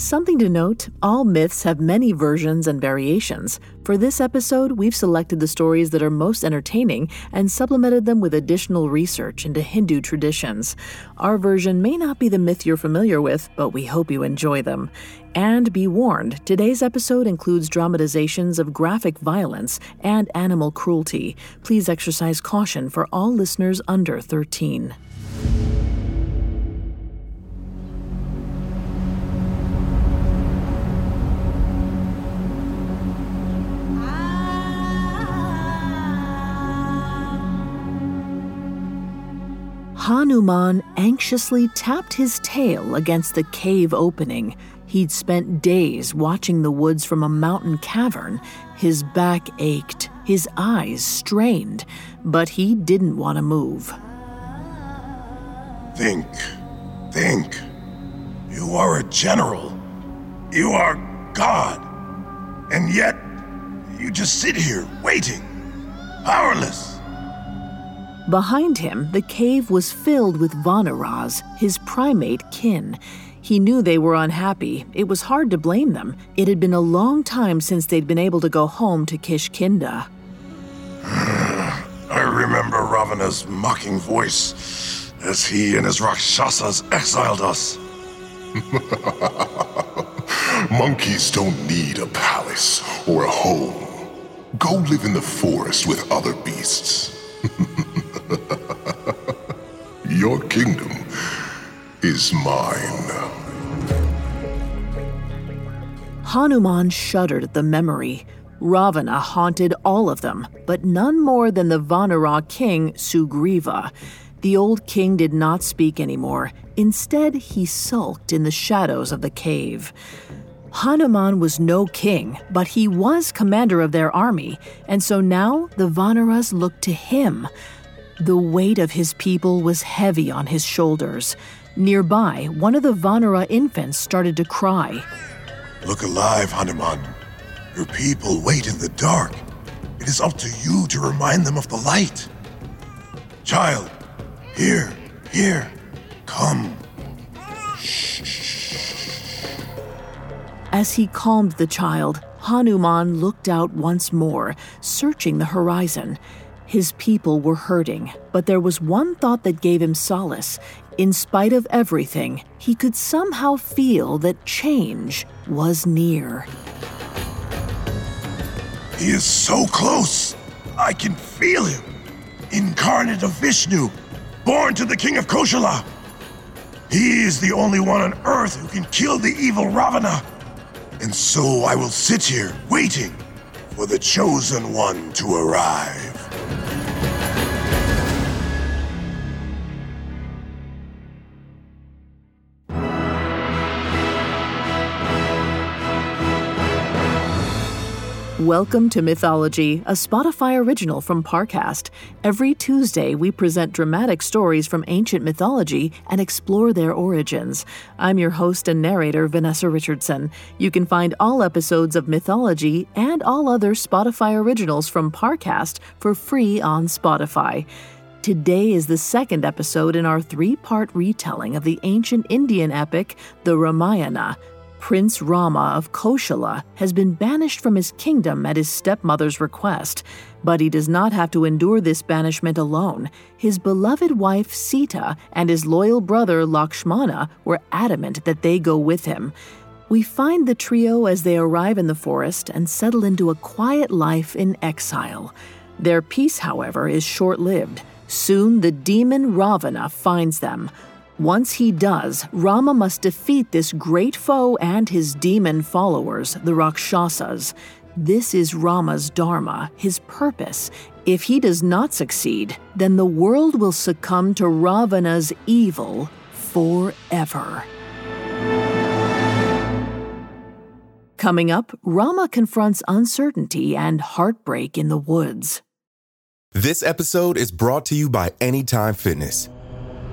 Something to note all myths have many versions and variations. For this episode, we've selected the stories that are most entertaining and supplemented them with additional research into Hindu traditions. Our version may not be the myth you're familiar with, but we hope you enjoy them. And be warned, today's episode includes dramatizations of graphic violence and animal cruelty. Please exercise caution for all listeners under 13. Hanuman anxiously tapped his tail against the cave opening. He'd spent days watching the woods from a mountain cavern. His back ached, his eyes strained, but he didn't want to move. Think, think. You are a general. You are God. And yet, you just sit here waiting, powerless. Behind him, the cave was filled with Vanaras, his primate kin. He knew they were unhappy. It was hard to blame them. It had been a long time since they'd been able to go home to Kishkinda. I remember Ravana's mocking voice as he and his Rakshasas exiled us. Monkeys don't need a palace or a home. Go live in the forest with other beasts. Your kingdom is mine. Hanuman shuddered at the memory. Ravana haunted all of them, but none more than the Vanara king Sugriva. The old king did not speak anymore. Instead, he sulked in the shadows of the cave. Hanuman was no king, but he was commander of their army, and so now the Vanaras looked to him. The weight of his people was heavy on his shoulders. Nearby, one of the Vanara infants started to cry. Look alive, Hanuman. Your people wait in the dark. It is up to you to remind them of the light. Child, here, here, come. As he calmed the child, Hanuman looked out once more, searching the horizon. His people were hurting, but there was one thought that gave him solace. In spite of everything, he could somehow feel that change was near. He is so close. I can feel him. Incarnate of Vishnu, born to the king of Koshala. He is the only one on earth who can kill the evil Ravana. And so I will sit here waiting for the chosen one to arrive. Welcome to Mythology, a Spotify original from Parcast. Every Tuesday, we present dramatic stories from ancient mythology and explore their origins. I'm your host and narrator, Vanessa Richardson. You can find all episodes of Mythology and all other Spotify originals from Parcast for free on Spotify. Today is the second episode in our three part retelling of the ancient Indian epic, the Ramayana. Prince Rama of Koshala has been banished from his kingdom at his stepmother's request, but he does not have to endure this banishment alone. His beloved wife Sita and his loyal brother Lakshmana were adamant that they go with him. We find the trio as they arrive in the forest and settle into a quiet life in exile. Their peace, however, is short lived. Soon the demon Ravana finds them. Once he does, Rama must defeat this great foe and his demon followers, the Rakshasas. This is Rama's dharma, his purpose. If he does not succeed, then the world will succumb to Ravana's evil forever. Coming up, Rama confronts uncertainty and heartbreak in the woods. This episode is brought to you by Anytime Fitness.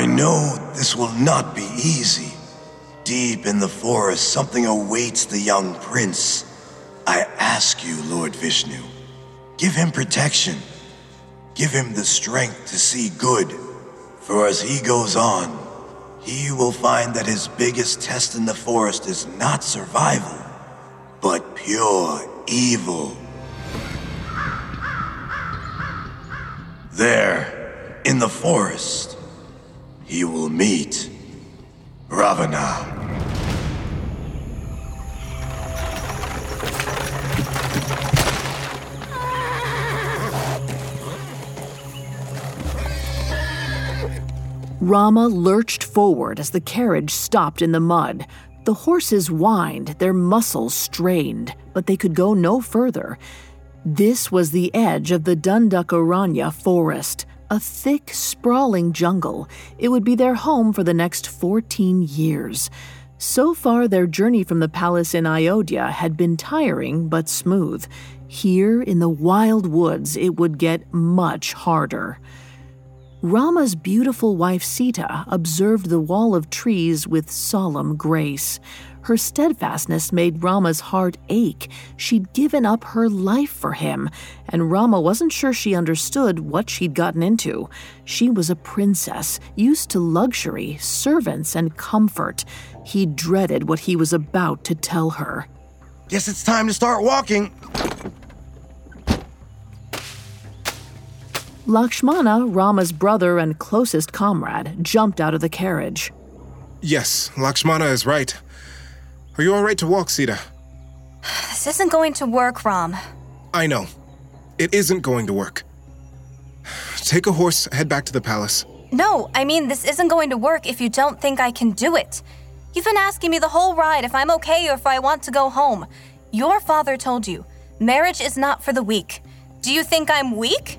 I know this will not be easy. Deep in the forest, something awaits the young prince. I ask you, Lord Vishnu, give him protection. Give him the strength to see good. For as he goes on, he will find that his biggest test in the forest is not survival, but pure evil. There, in the forest, he will meet Ravana. Rama lurched forward as the carriage stopped in the mud. The horses whined, their muscles strained, but they could go no further. This was the edge of the Dandakaranya forest, a thick, sprawling jungle. It would be their home for the next 14 years. So far, their journey from the palace in Ayodhya had been tiring but smooth. Here, in the wild woods, it would get much harder. Rama's beautiful wife Sita observed the wall of trees with solemn grace. Her steadfastness made Rama's heart ache. She'd given up her life for him, and Rama wasn't sure she understood what she'd gotten into. She was a princess, used to luxury, servants, and comfort. He dreaded what he was about to tell her. Guess it's time to start walking. Lakshmana, Rama's brother and closest comrade, jumped out of the carriage. Yes, Lakshmana is right. Are you all right to walk, Sita? This isn't going to work, Ram. I know. It isn't going to work. Take a horse, head back to the palace. No, I mean, this isn't going to work if you don't think I can do it. You've been asking me the whole ride if I'm okay or if I want to go home. Your father told you marriage is not for the weak. Do you think I'm weak?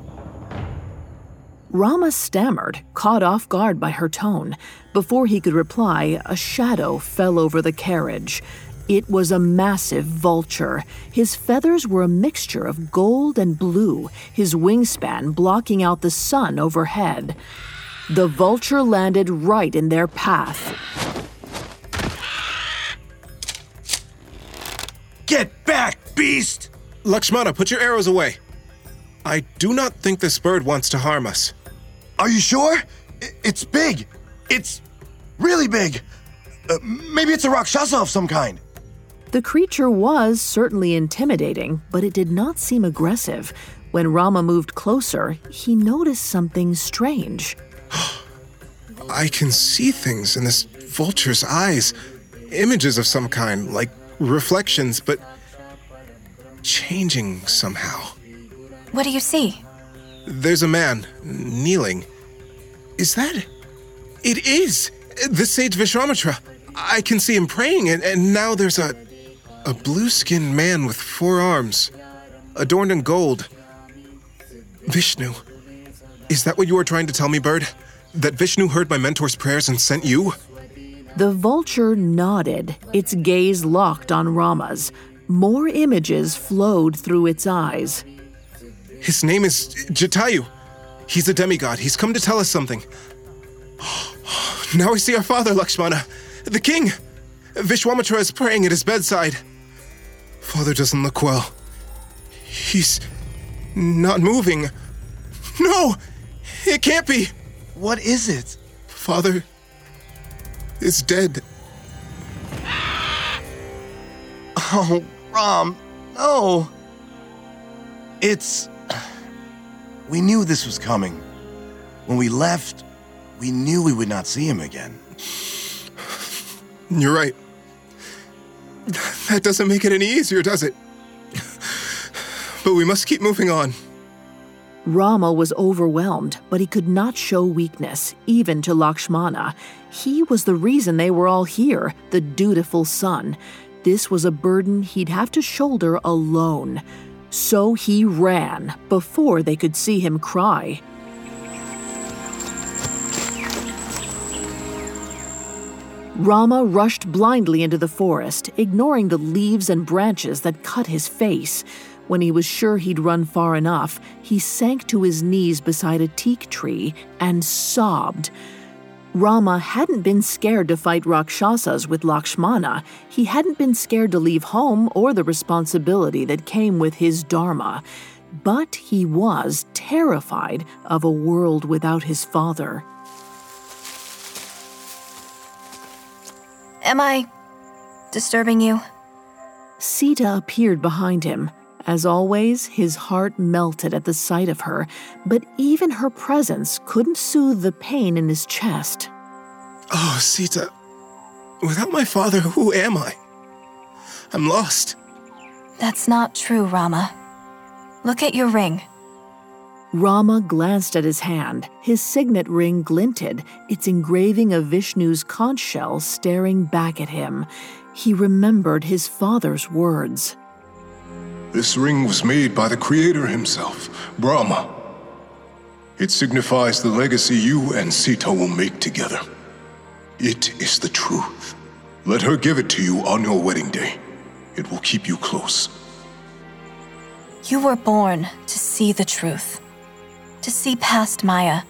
Rama stammered, caught off guard by her tone. Before he could reply, a shadow fell over the carriage. It was a massive vulture. His feathers were a mixture of gold and blue, his wingspan blocking out the sun overhead. The vulture landed right in their path. Get back, beast! Lakshmana, put your arrows away. I do not think this bird wants to harm us. Are you sure? It's big. It's really big. Uh, maybe it's a Rakshasa of some kind. The creature was certainly intimidating, but it did not seem aggressive. When Rama moved closer, he noticed something strange. I can see things in this vulture's eyes. Images of some kind, like reflections, but changing somehow. What do you see? There's a man kneeling. Is that? It is! The sage Vishwamitra. I can see him praying, and, and now there's a. a blue skinned man with four arms, adorned in gold. Vishnu. Is that what you were trying to tell me, Bird? That Vishnu heard my mentor's prayers and sent you? The vulture nodded, its gaze locked on Rama's. More images flowed through its eyes. His name is Jatayu. He's a demigod. He's come to tell us something. Now I see our father, Lakshmana, the king. Vishwamitra is praying at his bedside. Father doesn't look well. He's not moving. No! It can't be! What is it? Father is dead. Oh, Ram, no. It's. We knew this was coming. When we left, we knew we would not see him again. You're right. That doesn't make it any easier, does it? But we must keep moving on. Rama was overwhelmed, but he could not show weakness, even to Lakshmana. He was the reason they were all here, the dutiful son. This was a burden he'd have to shoulder alone. So he ran before they could see him cry. Rama rushed blindly into the forest, ignoring the leaves and branches that cut his face. When he was sure he'd run far enough, he sank to his knees beside a teak tree and sobbed. Rama hadn't been scared to fight Rakshasas with Lakshmana. He hadn't been scared to leave home or the responsibility that came with his Dharma. But he was terrified of a world without his father. Am I disturbing you? Sita appeared behind him. As always, his heart melted at the sight of her, but even her presence couldn't soothe the pain in his chest. Oh, Sita. Without my father, who am I? I'm lost. That's not true, Rama. Look at your ring. Rama glanced at his hand. His signet ring glinted, its engraving of Vishnu's conch shell staring back at him. He remembered his father's words. This ring was made by the Creator himself, Brahma. It signifies the legacy you and Sita will make together. It is the truth. Let her give it to you on your wedding day. It will keep you close. You were born to see the truth, to see past Maya,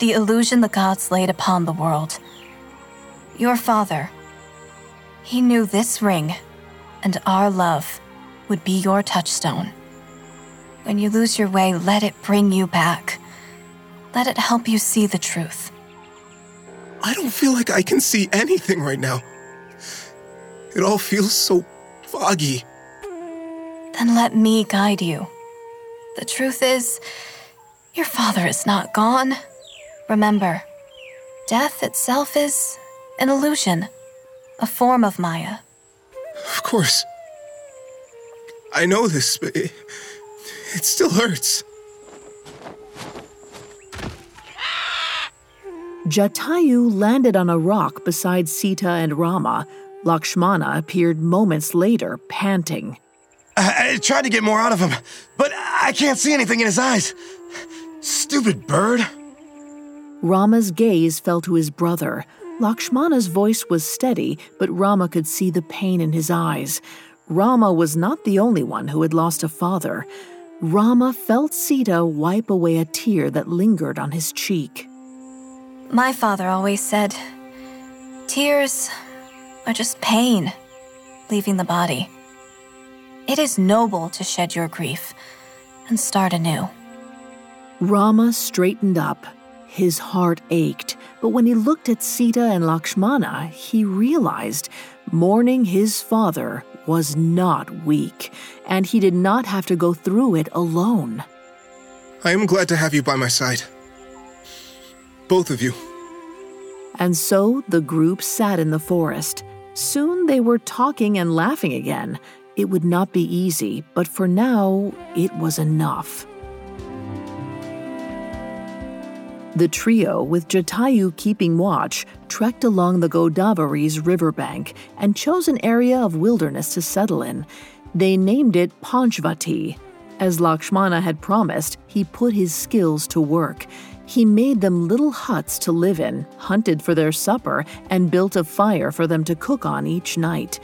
the illusion the gods laid upon the world. Your father, he knew this ring and our love would be your touchstone. When you lose your way, let it bring you back. Let it help you see the truth. I don't feel like I can see anything right now. It all feels so foggy. Then let me guide you. The truth is, your father is not gone. Remember, death itself is an illusion, a form of Maya. Of course. I know this, but it, it still hurts. Jatayu landed on a rock beside Sita and Rama. Lakshmana appeared moments later, panting. I, I tried to get more out of him, but I can't see anything in his eyes. Stupid bird. Rama's gaze fell to his brother. Lakshmana's voice was steady, but Rama could see the pain in his eyes. Rama was not the only one who had lost a father. Rama felt Sita wipe away a tear that lingered on his cheek. My father always said, Tears are just pain leaving the body. It is noble to shed your grief and start anew. Rama straightened up. His heart ached, but when he looked at Sita and Lakshmana, he realized mourning his father was not weak, and he did not have to go through it alone. I am glad to have you by my side. Both of you. And so the group sat in the forest. Soon they were talking and laughing again. It would not be easy, but for now, it was enough. The trio, with Jatayu keeping watch, trekked along the Godavari's riverbank and chose an area of wilderness to settle in. They named it Panchvati. As Lakshmana had promised, he put his skills to work. He made them little huts to live in, hunted for their supper, and built a fire for them to cook on each night.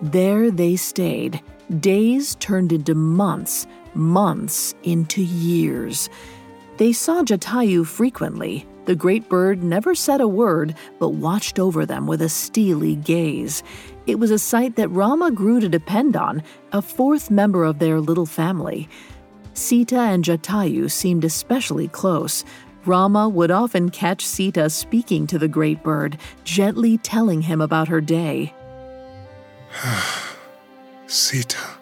There they stayed. Days turned into months, months into years. They saw Jatayu frequently. The great bird never said a word, but watched over them with a steely gaze. It was a sight that Rama grew to depend on, a fourth member of their little family. Sita and Jatayu seemed especially close. Rama would often catch Sita speaking to the great bird, gently telling him about her day. Sita.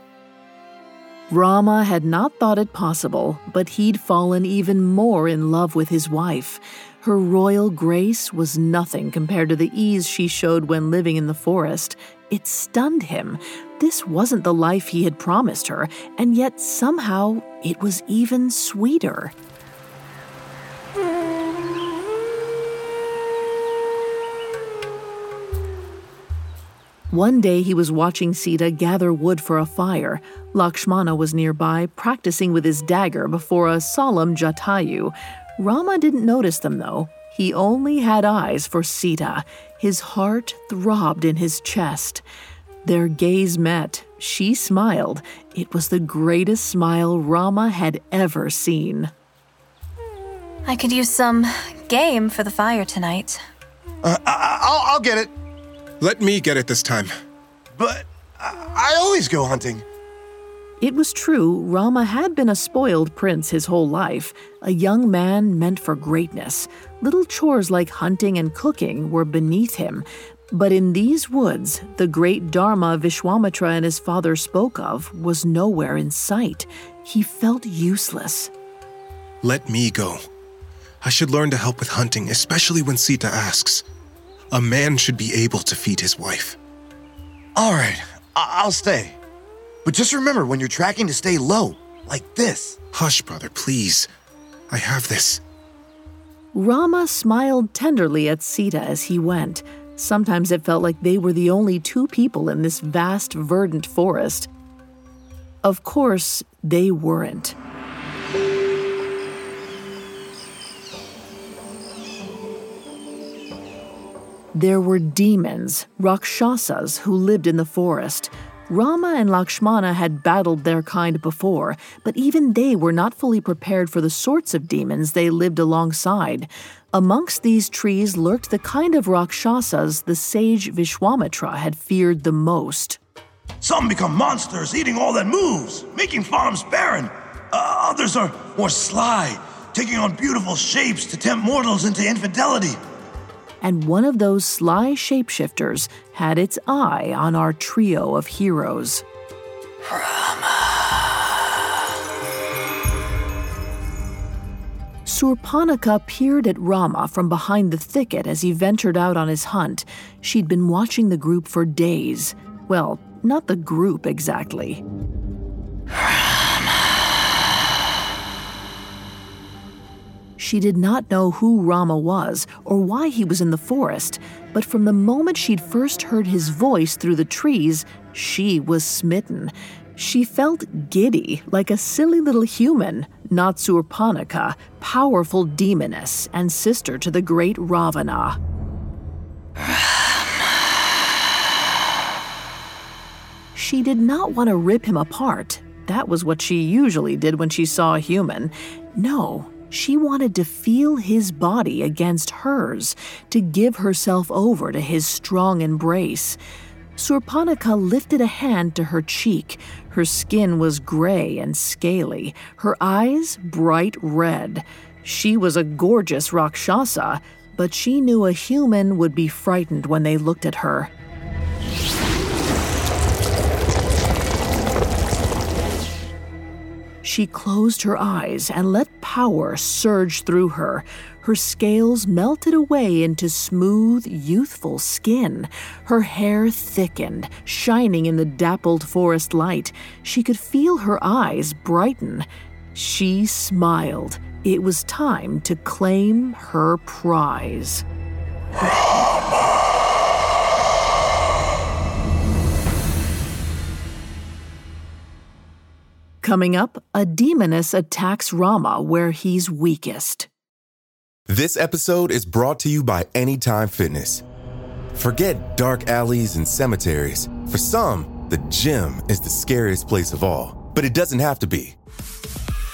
Rama had not thought it possible, but he'd fallen even more in love with his wife. Her royal grace was nothing compared to the ease she showed when living in the forest. It stunned him. This wasn't the life he had promised her, and yet somehow it was even sweeter. One day he was watching Sita gather wood for a fire. Lakshmana was nearby, practicing with his dagger before a solemn Jatayu. Rama didn't notice them, though. He only had eyes for Sita. His heart throbbed in his chest. Their gaze met. She smiled. It was the greatest smile Rama had ever seen. I could use some game for the fire tonight. Uh, I- I'll, I'll get it. Let me get it this time. But I, I always go hunting. It was true, Rama had been a spoiled prince his whole life, a young man meant for greatness. Little chores like hunting and cooking were beneath him. But in these woods, the great Dharma Vishwamitra and his father spoke of was nowhere in sight. He felt useless. Let me go. I should learn to help with hunting, especially when Sita asks. A man should be able to feed his wife. All right, I- I'll stay. But just remember when you're tracking to stay low, like this. Hush, brother, please. I have this. Rama smiled tenderly at Sita as he went. Sometimes it felt like they were the only two people in this vast, verdant forest. Of course, they weren't. There were demons, Rakshasas, who lived in the forest. Rama and Lakshmana had battled their kind before, but even they were not fully prepared for the sorts of demons they lived alongside. Amongst these trees lurked the kind of Rakshasas the sage Vishwamitra had feared the most. Some become monsters, eating all that moves, making farms barren. Uh, others are more sly, taking on beautiful shapes to tempt mortals into infidelity. And one of those sly shapeshifters had its eye on our trio of heroes. Surpanaka peered at Rama from behind the thicket as he ventured out on his hunt. She'd been watching the group for days. Well, not the group exactly. She did not know who Rama was or why he was in the forest, but from the moment she'd first heard his voice through the trees, she was smitten. She felt giddy, like a silly little human, not Surpanaka, powerful demoness and sister to the great Ravana. She did not want to rip him apart. That was what she usually did when she saw a human. No, she wanted to feel his body against hers, to give herself over to his strong embrace. Surpanaka lifted a hand to her cheek. Her skin was gray and scaly, her eyes bright red. She was a gorgeous Rakshasa, but she knew a human would be frightened when they looked at her. She closed her eyes and let power surge through her. Her scales melted away into smooth, youthful skin. Her hair thickened, shining in the dappled forest light. She could feel her eyes brighten. She smiled. It was time to claim her prize. Coming up, a demoness attacks Rama where he's weakest. This episode is brought to you by Anytime Fitness. Forget dark alleys and cemeteries. For some, The gym is the scariest place of all, but it doesn't have to be.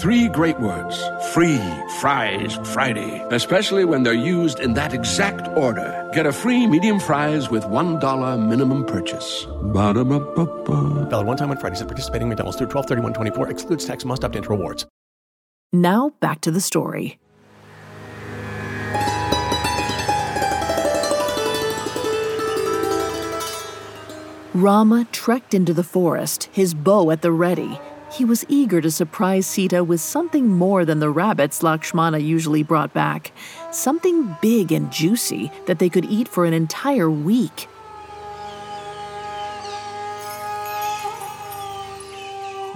Three great words free fries Friday, especially when they're used in that exact order. Get a free medium fries with $1 minimum purchase. Ba-da-ba-ba-ba. Valid one time on Fridays at participating McDonald's through 12 24 excludes tax, must opt into rewards. Now, back to the story. Rama trekked into the forest, his bow at the ready. He was eager to surprise Sita with something more than the rabbits Lakshmana usually brought back. Something big and juicy that they could eat for an entire week.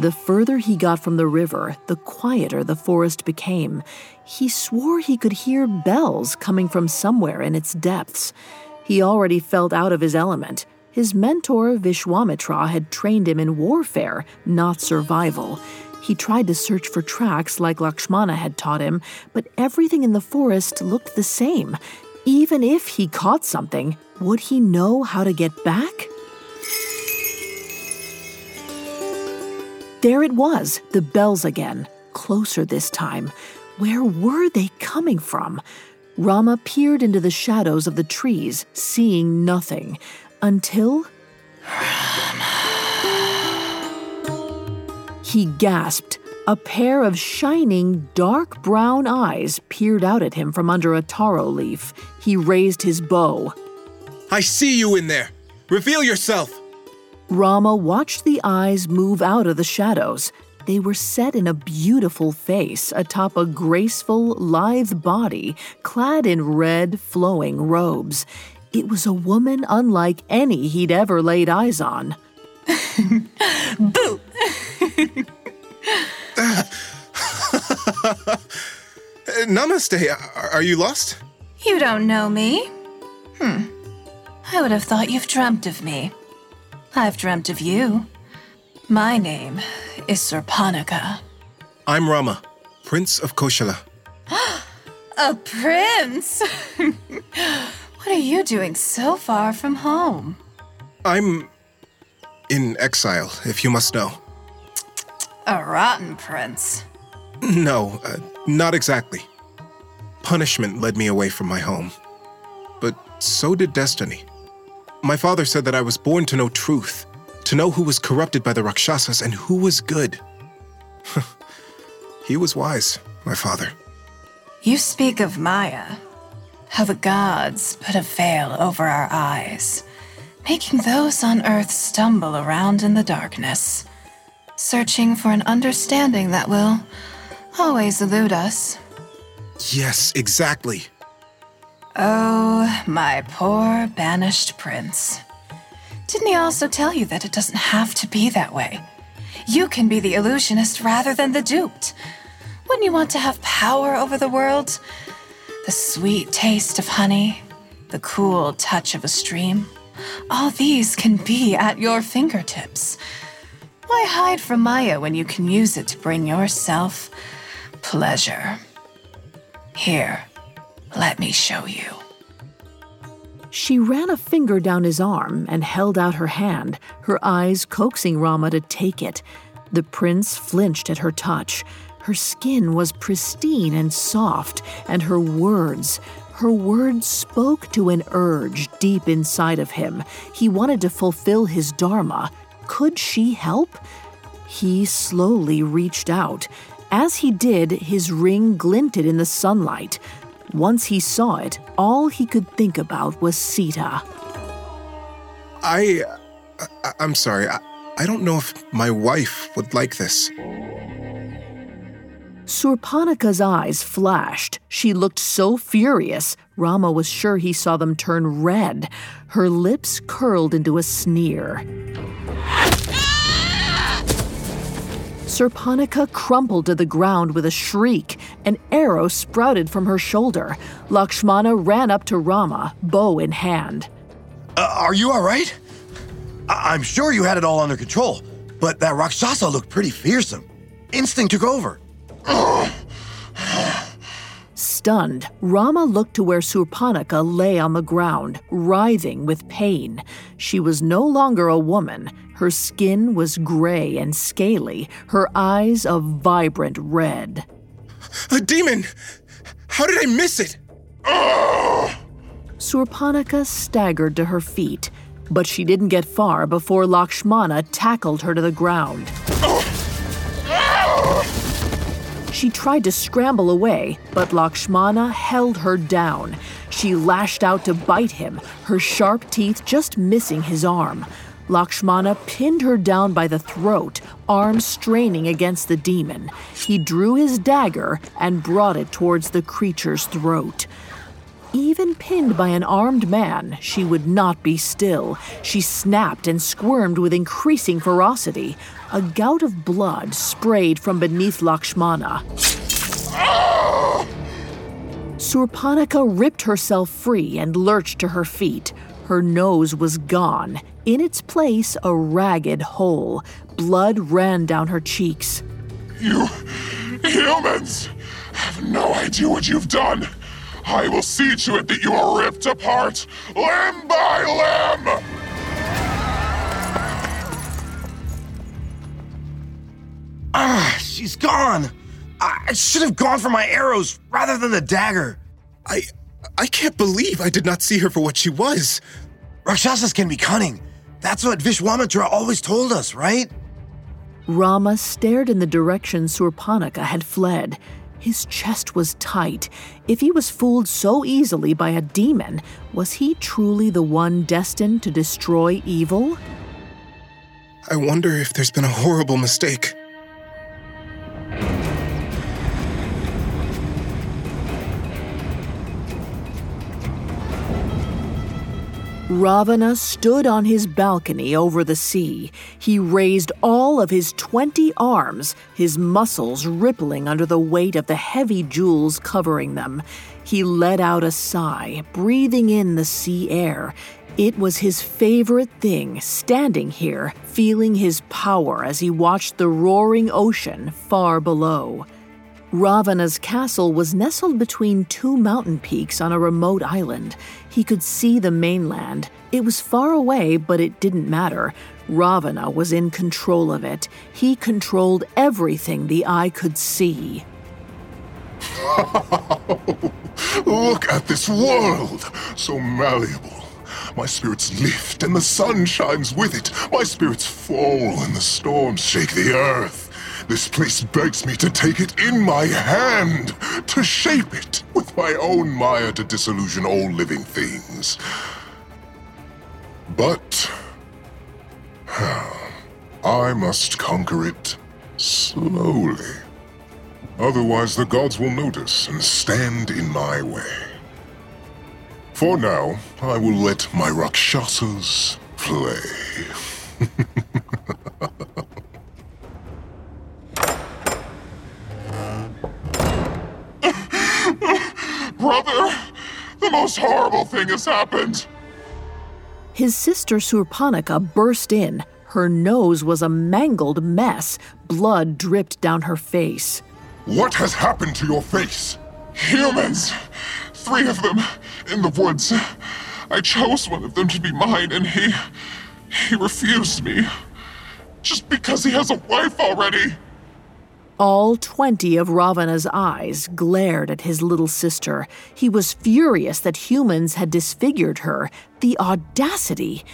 The further he got from the river, the quieter the forest became. He swore he could hear bells coming from somewhere in its depths. He already felt out of his element. His mentor, Vishwamitra, had trained him in warfare, not survival. He tried to search for tracks like Lakshmana had taught him, but everything in the forest looked the same. Even if he caught something, would he know how to get back? There it was, the bells again, closer this time. Where were they coming from? Rama peered into the shadows of the trees, seeing nothing, until. He gasped. A pair of shining, dark brown eyes peered out at him from under a taro leaf. He raised his bow. I see you in there. Reveal yourself. Rama watched the eyes move out of the shadows. They were set in a beautiful face atop a graceful, lithe body clad in red, flowing robes. It was a woman unlike any he'd ever laid eyes on. Boo! Namaste. Are you lost? You don't know me? Hmm. I would have thought you've dreamt of me. I've dreamt of you. My name is Surpanaka. I'm Rama, Prince of Koshala. A prince? what are you doing so far from home? I'm in exile, if you must know. A rotten prince. No, uh, not exactly. Punishment led me away from my home. But so did destiny. My father said that I was born to know truth, to know who was corrupted by the Rakshasas and who was good. he was wise, my father. You speak of Maya, how the gods put a veil over our eyes, making those on earth stumble around in the darkness, searching for an understanding that will always elude us. Yes, exactly. Oh, my poor banished prince. Didn't he also tell you that it doesn't have to be that way? You can be the illusionist rather than the duped. Wouldn't you want to have power over the world? The sweet taste of honey, the cool touch of a stream. All these can be at your fingertips. Why hide from Maya when you can use it to bring yourself pleasure? Here, let me show you. She ran a finger down his arm and held out her hand, her eyes coaxing Rama to take it. The prince flinched at her touch. Her skin was pristine and soft, and her words, her words spoke to an urge deep inside of him. He wanted to fulfill his dharma. Could she help? He slowly reached out. As he did, his ring glinted in the sunlight. Once he saw it, all he could think about was Sita. I. Uh, I I'm sorry. I, I don't know if my wife would like this. Surpanaka's eyes flashed. She looked so furious, Rama was sure he saw them turn red. Her lips curled into a sneer. Surpanaka crumpled to the ground with a shriek. An arrow sprouted from her shoulder. Lakshmana ran up to Rama, bow in hand. Uh, are you all right? I- I'm sure you had it all under control, but that Rakshasa looked pretty fearsome. Instinct took over. Stunned, Rama looked to where Surpanaka lay on the ground, writhing with pain. She was no longer a woman. Her skin was gray and scaly, her eyes a vibrant red. A demon! How did I miss it? Surpanaka staggered to her feet, but she didn't get far before Lakshmana tackled her to the ground. Ah! She tried to scramble away, but Lakshmana held her down. She lashed out to bite him, her sharp teeth just missing his arm. Lakshmana pinned her down by the throat, arms straining against the demon. He drew his dagger and brought it towards the creature's throat. Even pinned by an armed man, she would not be still. She snapped and squirmed with increasing ferocity. A gout of blood sprayed from beneath Lakshmana. Surpanaka ripped herself free and lurched to her feet. Her nose was gone. In its place, a ragged hole. Blood ran down her cheeks. You humans have no idea what you've done. I will see to it that you are ripped apart, limb by limb. Ah, she's gone. I should have gone for my arrows rather than the dagger. I I can't believe I did not see her for what she was. Rakshasas can be cunning. That's what Vishwamitra always told us, right? Rama stared in the direction Surpanaka had fled. His chest was tight. If he was fooled so easily by a demon, was he truly the one destined to destroy evil? I wonder if there's been a horrible mistake. Ravana stood on his balcony over the sea. He raised all of his twenty arms, his muscles rippling under the weight of the heavy jewels covering them. He let out a sigh, breathing in the sea air. It was his favorite thing, standing here, feeling his power as he watched the roaring ocean far below. Ravana's castle was nestled between two mountain peaks on a remote island. He could see the mainland. It was far away, but it didn't matter. Ravana was in control of it. He controlled everything the eye could see. Look at this world, so malleable. My spirits lift and the sun shines with it. My spirits fall and the storms shake the earth. This place begs me to take it in my hand, to shape it with my own Maya to disillusion all living things. But I must conquer it slowly. Otherwise, the gods will notice and stand in my way. For now, I will let my Rakshasas play. Brother, the most horrible thing has happened. His sister Surpanaka burst in. Her nose was a mangled mess. Blood dripped down her face. What has happened to your face? Humans! Three of them in the woods. I chose one of them to be mine, and he. he refused me. Just because he has a wife already. All twenty of Ravana's eyes glared at his little sister. He was furious that humans had disfigured her. The audacity!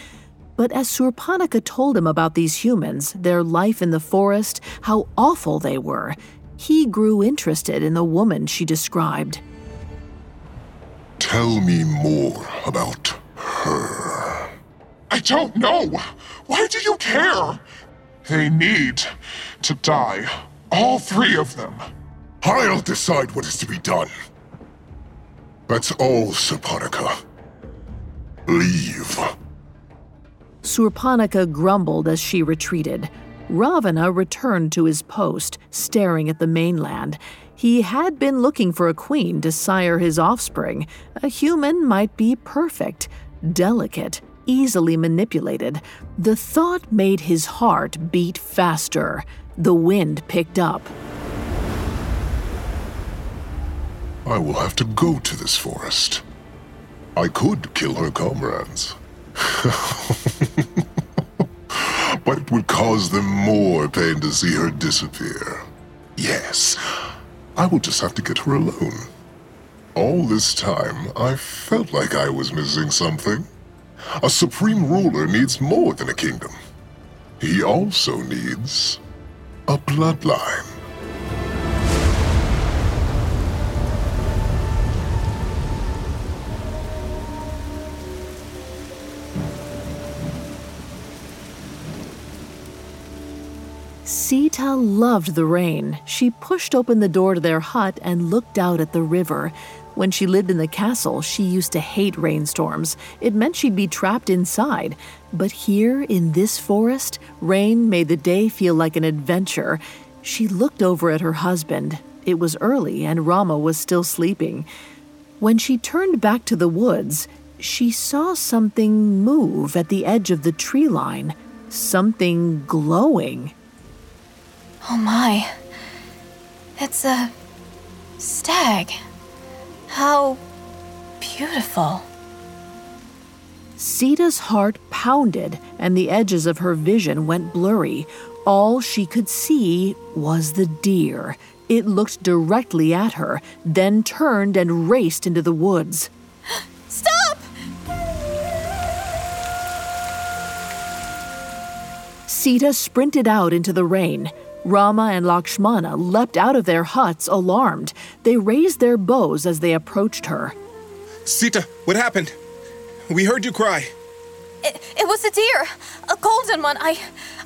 But as Surpanaka told him about these humans, their life in the forest, how awful they were, he grew interested in the woman she described. Tell me more about her. I don't know. Why do you care? They need to die. All three of them. I'll decide what is to be done. That's all, Surpanaka. Leave. Surpanaka grumbled as she retreated. Ravana returned to his post, staring at the mainland. He had been looking for a queen to sire his offspring. A human might be perfect, delicate, easily manipulated. The thought made his heart beat faster. The wind picked up. I will have to go to this forest. I could kill her comrades. but it would cause them more pain to see her disappear. Yes, I will just have to get her alone. All this time, I felt like I was missing something. A supreme ruler needs more than a kingdom. He also needs a bloodline. Sita loved the rain. She pushed open the door to their hut and looked out at the river. When she lived in the castle, she used to hate rainstorms. It meant she'd be trapped inside. But here, in this forest, rain made the day feel like an adventure. She looked over at her husband. It was early, and Rama was still sleeping. When she turned back to the woods, she saw something move at the edge of the tree line. Something glowing. Oh my. It's a stag. How beautiful. Sita's heart pounded and the edges of her vision went blurry. All she could see was the deer. It looked directly at her, then turned and raced into the woods. Stop! Sita sprinted out into the rain. Rama and Lakshmana leapt out of their huts alarmed. They raised their bows as they approached her. Sita, what happened? We heard you cry. It, it was a deer, a golden one. I,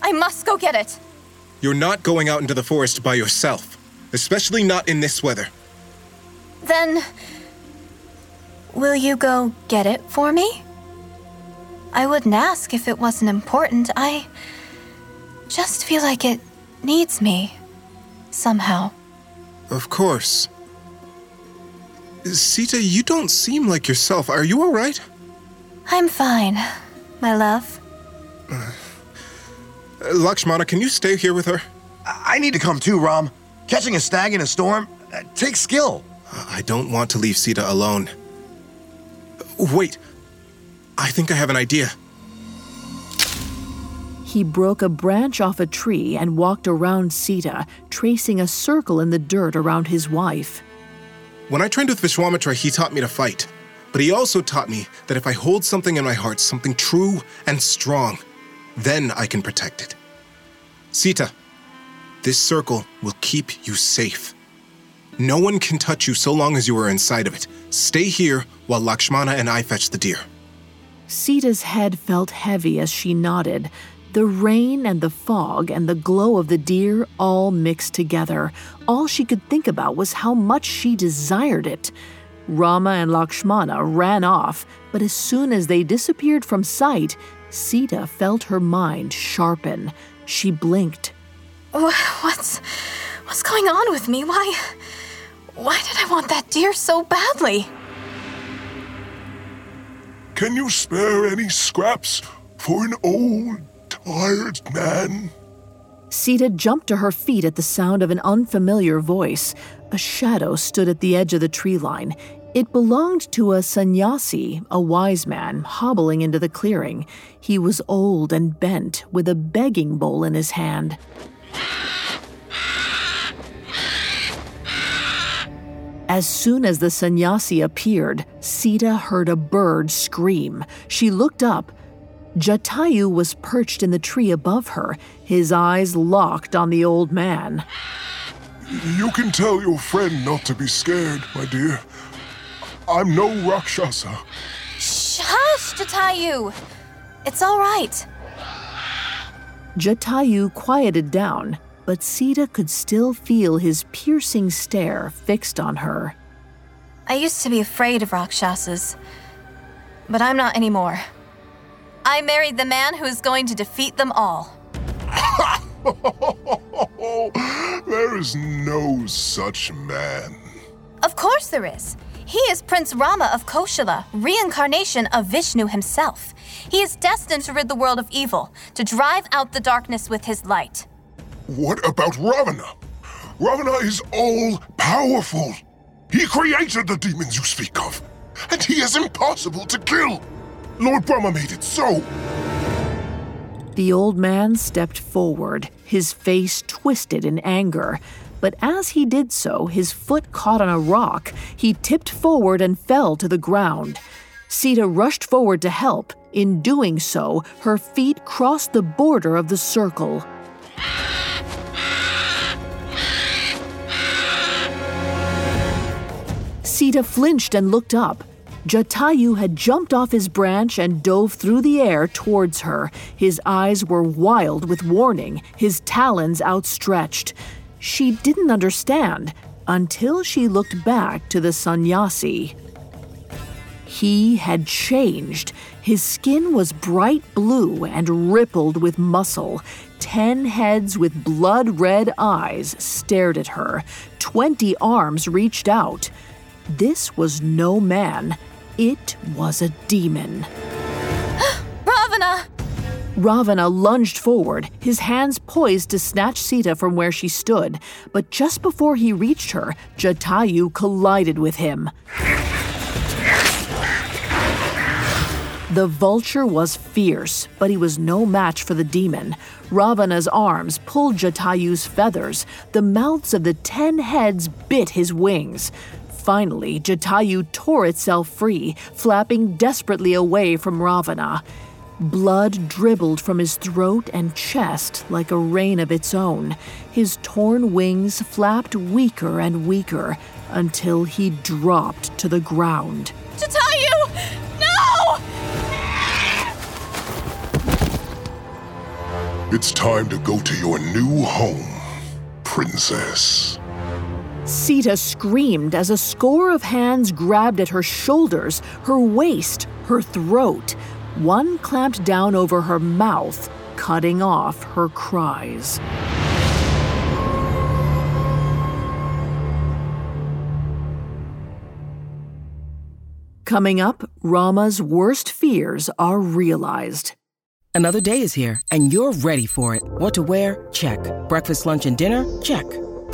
I must go get it. You're not going out into the forest by yourself, especially not in this weather. Then, will you go get it for me? I wouldn't ask if it wasn't important. I just feel like it needs me. Somehow. Of course. Sita, you don't seem like yourself. Are you alright? I'm fine, my love. Uh, Lakshmana, can you stay here with her? I need to come too, Ram. Catching a stag in a storm uh, takes skill. I don't want to leave Sita alone. Wait. I think I have an idea. He broke a branch off a tree and walked around Sita, tracing a circle in the dirt around his wife. When I trained with Vishwamitra, he taught me to fight. But he also taught me that if I hold something in my heart, something true and strong, then I can protect it. Sita, this circle will keep you safe. No one can touch you so long as you are inside of it. Stay here while Lakshmana and I fetch the deer. Sita's head felt heavy as she nodded. The rain and the fog and the glow of the deer all mixed together. All she could think about was how much she desired it. Rama and Lakshmana ran off, but as soon as they disappeared from sight, Sita felt her mind sharpen. She blinked. What's what's going on with me? Why why did I want that deer so badly? Can you spare any scraps for an old tired man? Sita jumped to her feet at the sound of an unfamiliar voice. A shadow stood at the edge of the tree line. It belonged to a sannyasi, a wise man, hobbling into the clearing. He was old and bent, with a begging bowl in his hand. As soon as the sannyasi appeared, Sita heard a bird scream. She looked up. Jatayu was perched in the tree above her, his eyes locked on the old man. You can tell your friend not to be scared, my dear. I'm no Rakshasa. Shush, Jatayu! It's all right. Jatayu quieted down, but Sita could still feel his piercing stare fixed on her. I used to be afraid of Rakshasas, but I'm not anymore. I married the man who is going to defeat them all. there is no such man. Of course there is. He is Prince Rama of Koshala, reincarnation of Vishnu himself. He is destined to rid the world of evil, to drive out the darkness with his light. What about Ravana? Ravana is all powerful. He created the demons you speak of, and he is impossible to kill. Lord Brahma made it so. The old man stepped forward, his face twisted in anger. But as he did so, his foot caught on a rock. He tipped forward and fell to the ground. Sita rushed forward to help. In doing so, her feet crossed the border of the circle. Sita flinched and looked up. Jatayu had jumped off his branch and dove through the air towards her. His eyes were wild with warning, his talons outstretched. She didn't understand until she looked back to the sannyasi. He had changed. His skin was bright blue and rippled with muscle. Ten heads with blood red eyes stared at her. Twenty arms reached out. This was no man, it was a demon. Ravana! Ravana lunged forward, his hands poised to snatch Sita from where she stood, but just before he reached her, Jatayu collided with him. The vulture was fierce, but he was no match for the demon. Ravana's arms pulled Jatayu's feathers. The mouths of the ten heads bit his wings. Finally, Jatayu tore itself free, flapping desperately away from Ravana. Blood dribbled from his throat and chest like a rain of its own. His torn wings flapped weaker and weaker until he dropped to the ground. Jatayu! No! It's time to go to your new home, Princess. Sita screamed as a score of hands grabbed at her shoulders, her waist, her throat. One clamped down over her mouth, cutting off her cries. Coming up, Rama's worst fears are realized. Another day is here, and you're ready for it. What to wear? Check. Breakfast, lunch, and dinner? Check.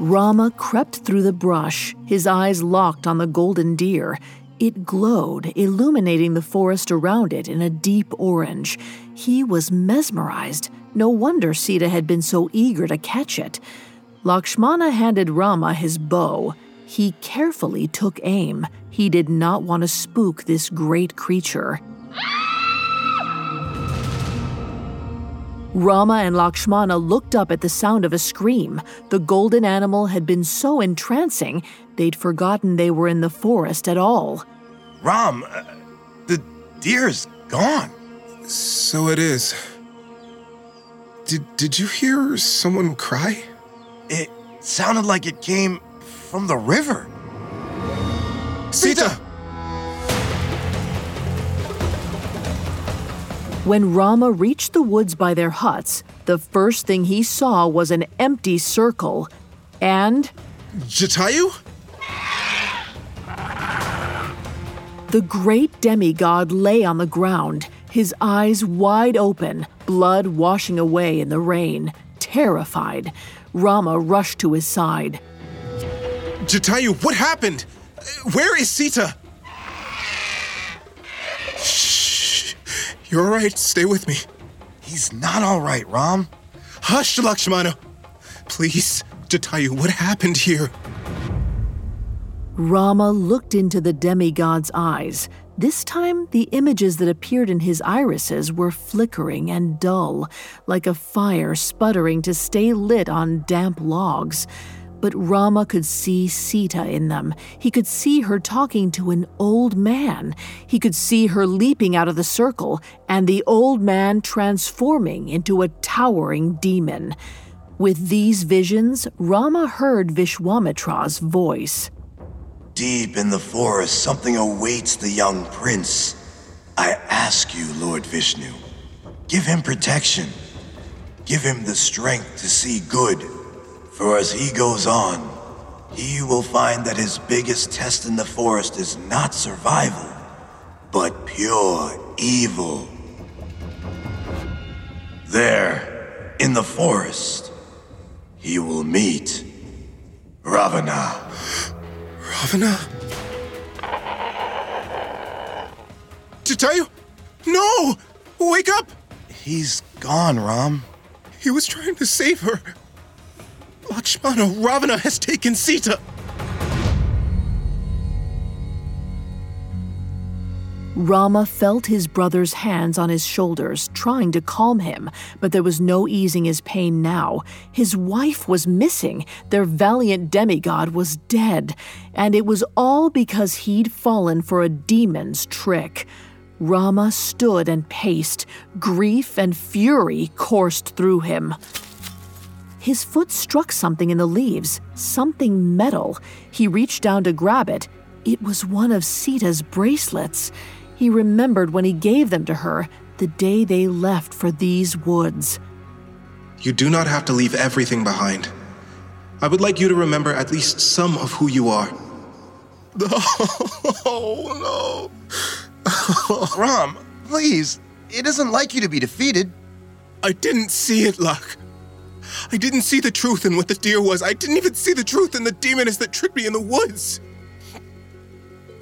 Rama crept through the brush, his eyes locked on the golden deer. It glowed, illuminating the forest around it in a deep orange. He was mesmerized. No wonder Sita had been so eager to catch it. Lakshmana handed Rama his bow. He carefully took aim. He did not want to spook this great creature. Rama and Lakshmana looked up at the sound of a scream. The golden animal had been so entrancing, they'd forgotten they were in the forest at all. Ram, uh, the deer's gone. So it is. Did, did you hear someone cry? It sounded like it came from the river. Sita! When Rama reached the woods by their huts, the first thing he saw was an empty circle and. Jatayu? The great demigod lay on the ground, his eyes wide open, blood washing away in the rain. Terrified, Rama rushed to his side. Jatayu, what happened? Where is Sita? You're all right. Stay with me. He's not all right, Ram. Hush, Lakshmana. Please, Jatayu, what happened here? Rama looked into the demigod's eyes. This time, the images that appeared in his irises were flickering and dull, like a fire sputtering to stay lit on damp logs. But Rama could see Sita in them. He could see her talking to an old man. He could see her leaping out of the circle, and the old man transforming into a towering demon. With these visions, Rama heard Vishwamitra's voice. Deep in the forest, something awaits the young prince. I ask you, Lord Vishnu, give him protection. Give him the strength to see good. For as he goes on, he will find that his biggest test in the forest is not survival, but pure evil. There, in the forest, he will meet Ravana. Ravana? Jatayu? No! Wake up! He's gone, Ram. He was trying to save her. Lakshmana, Ravana has taken Sita. Rama felt his brother's hands on his shoulders, trying to calm him, but there was no easing his pain now. His wife was missing, their valiant demigod was dead, and it was all because he'd fallen for a demon's trick. Rama stood and paced. Grief and fury coursed through him. His foot struck something in the leaves, something metal. He reached down to grab it. It was one of Sita's bracelets. He remembered when he gave them to her the day they left for these woods. You do not have to leave everything behind. I would like you to remember at least some of who you are. Oh, no. Ram, please. It isn't like you to be defeated. I didn't see it, Luck. I didn't see the truth in what the deer was. I didn't even see the truth in the demoness that tricked me in the woods.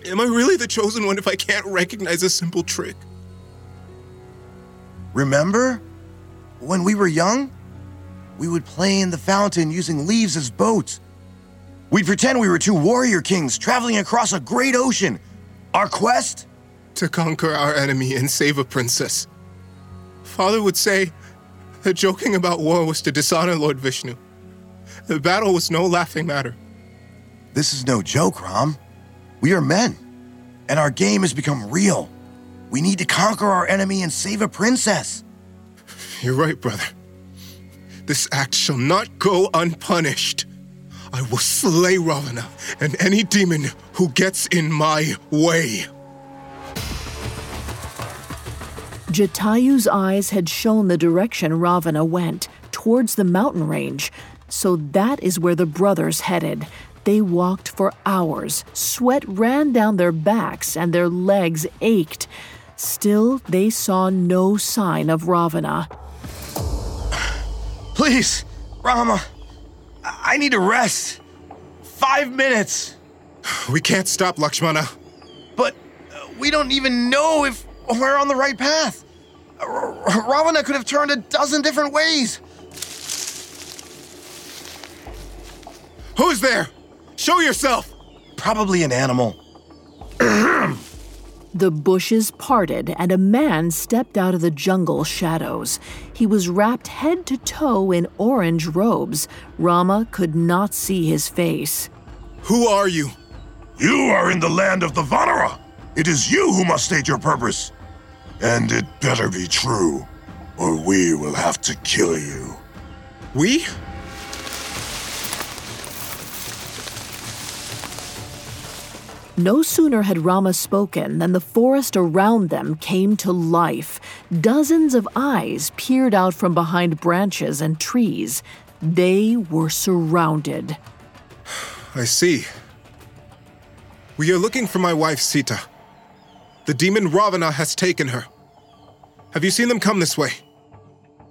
Am I really the chosen one if I can't recognize a simple trick? Remember? When we were young? We would play in the fountain using leaves as boats. We'd pretend we were two warrior kings traveling across a great ocean. Our quest? To conquer our enemy and save a princess. Father would say joking about war was to dishonor Lord Vishnu. The battle was no laughing matter. This is no joke, Ram. We are men, and our game has become real. We need to conquer our enemy and save a princess. You're right, brother. This act shall not go unpunished. I will slay Ravana and any demon who gets in my way. Jatayu's eyes had shown the direction Ravana went, towards the mountain range. So that is where the brothers headed. They walked for hours. Sweat ran down their backs and their legs ached. Still, they saw no sign of Ravana. Please, Rama, I need to rest. Five minutes. We can't stop, Lakshmana. But we don't even know if we're on the right path. Ravana could have turned a dozen different ways. Who's there? Show yourself! Probably an animal. the bushes parted and a man stepped out of the jungle shadows. He was wrapped head to toe in orange robes. Rama could not see his face. Who are you? You are in the land of the Vanara. It is you who must state your purpose. And it better be true, or we will have to kill you. We? No sooner had Rama spoken than the forest around them came to life. Dozens of eyes peered out from behind branches and trees. They were surrounded. I see. We are looking for my wife Sita. The demon Ravana has taken her. Have you seen them come this way?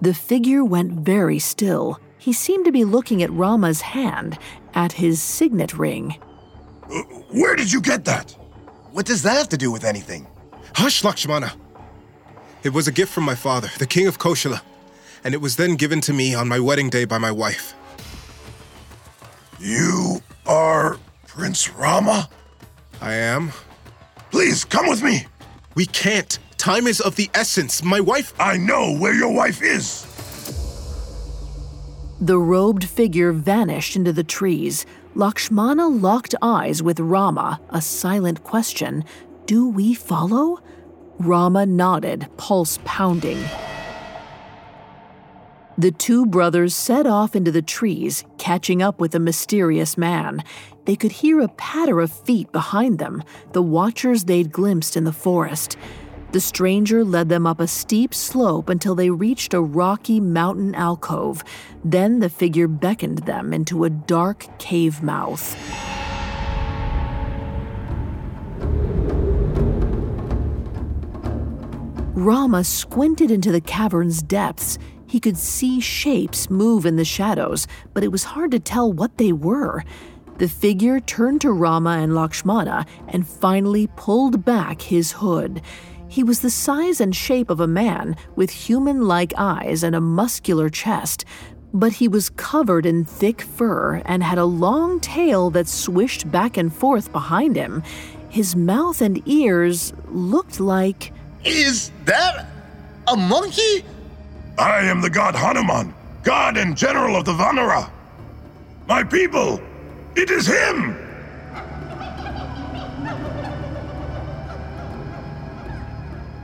The figure went very still. He seemed to be looking at Rama's hand, at his signet ring. Uh, where did you get that? What does that have to do with anything? Hush, Lakshmana. It was a gift from my father, the king of Koshala, and it was then given to me on my wedding day by my wife. You are Prince Rama? I am. Please, come with me. We can't. Time is of the essence. My wife. I know where your wife is. The robed figure vanished into the trees. Lakshmana locked eyes with Rama, a silent question Do we follow? Rama nodded, pulse pounding. The two brothers set off into the trees, catching up with the mysterious man. They could hear a patter of feet behind them, the watchers they'd glimpsed in the forest. The stranger led them up a steep slope until they reached a rocky mountain alcove. Then the figure beckoned them into a dark cave mouth. Rama squinted into the cavern's depths. He could see shapes move in the shadows, but it was hard to tell what they were. The figure turned to Rama and Lakshmana and finally pulled back his hood. He was the size and shape of a man with human like eyes and a muscular chest, but he was covered in thick fur and had a long tail that swished back and forth behind him. His mouth and ears looked like. Is that a monkey? I am the god Hanuman, god and general of the Vanara. My people, it is him!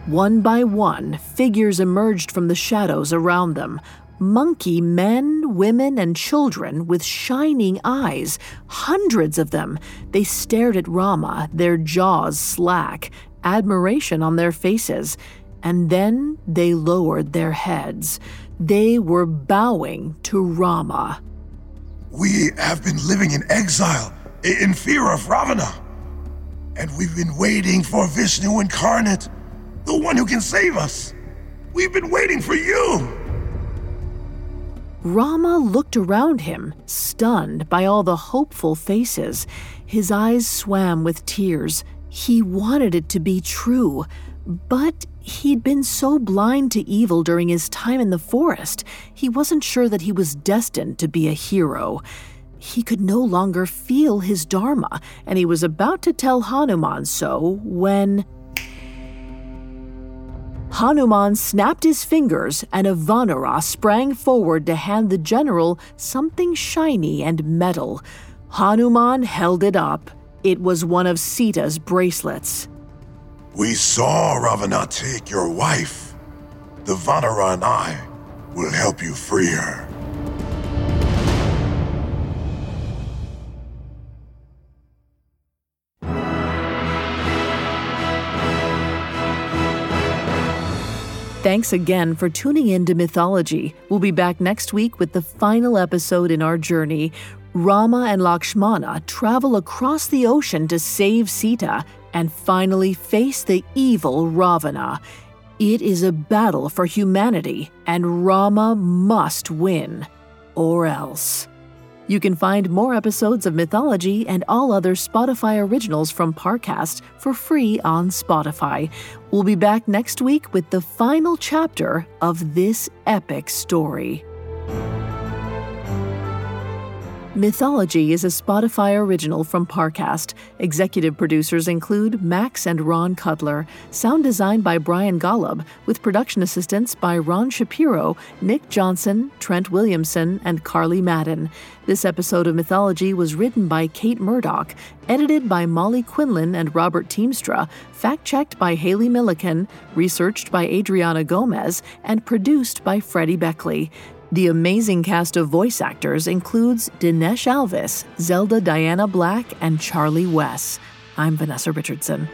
One by one, figures emerged from the shadows around them. Monkey men, women, and children with shining eyes, hundreds of them. They stared at Rama, their jaws slack, admiration on their faces and then they lowered their heads. They were bowing to Rama. We have been living in exile, in fear of Ravana. And we've been waiting for Vishnu incarnate, the one who can save us. We've been waiting for you. Rama looked around him, stunned by all the hopeful faces. His eyes swam with tears. He wanted it to be true, but He'd been so blind to evil during his time in the forest, he wasn't sure that he was destined to be a hero. He could no longer feel his Dharma, and he was about to tell Hanuman so when. Hanuman snapped his fingers, and a Vanara sprang forward to hand the general something shiny and metal. Hanuman held it up. It was one of Sita's bracelets. We saw Ravana take your wife. The Vanara and I will help you free her. Thanks again for tuning in to Mythology. We'll be back next week with the final episode in our journey. Rama and Lakshmana travel across the ocean to save Sita and finally face the evil Ravana. It is a battle for humanity, and Rama must win, or else. You can find more episodes of Mythology and all other Spotify originals from Parcast for free on Spotify. We'll be back next week with the final chapter of this epic story. Mythology is a Spotify original from Parcast. Executive producers include Max and Ron Cutler. Sound designed by Brian Golub, with production assistance by Ron Shapiro, Nick Johnson, Trent Williamson, and Carly Madden. This episode of Mythology was written by Kate Murdoch, edited by Molly Quinlan and Robert Teamstra, fact checked by Haley Milliken, researched by Adriana Gomez, and produced by Freddie Beckley. The amazing cast of voice actors includes Dinesh Alvis, Zelda Diana Black, and Charlie Wess. I'm Vanessa Richardson.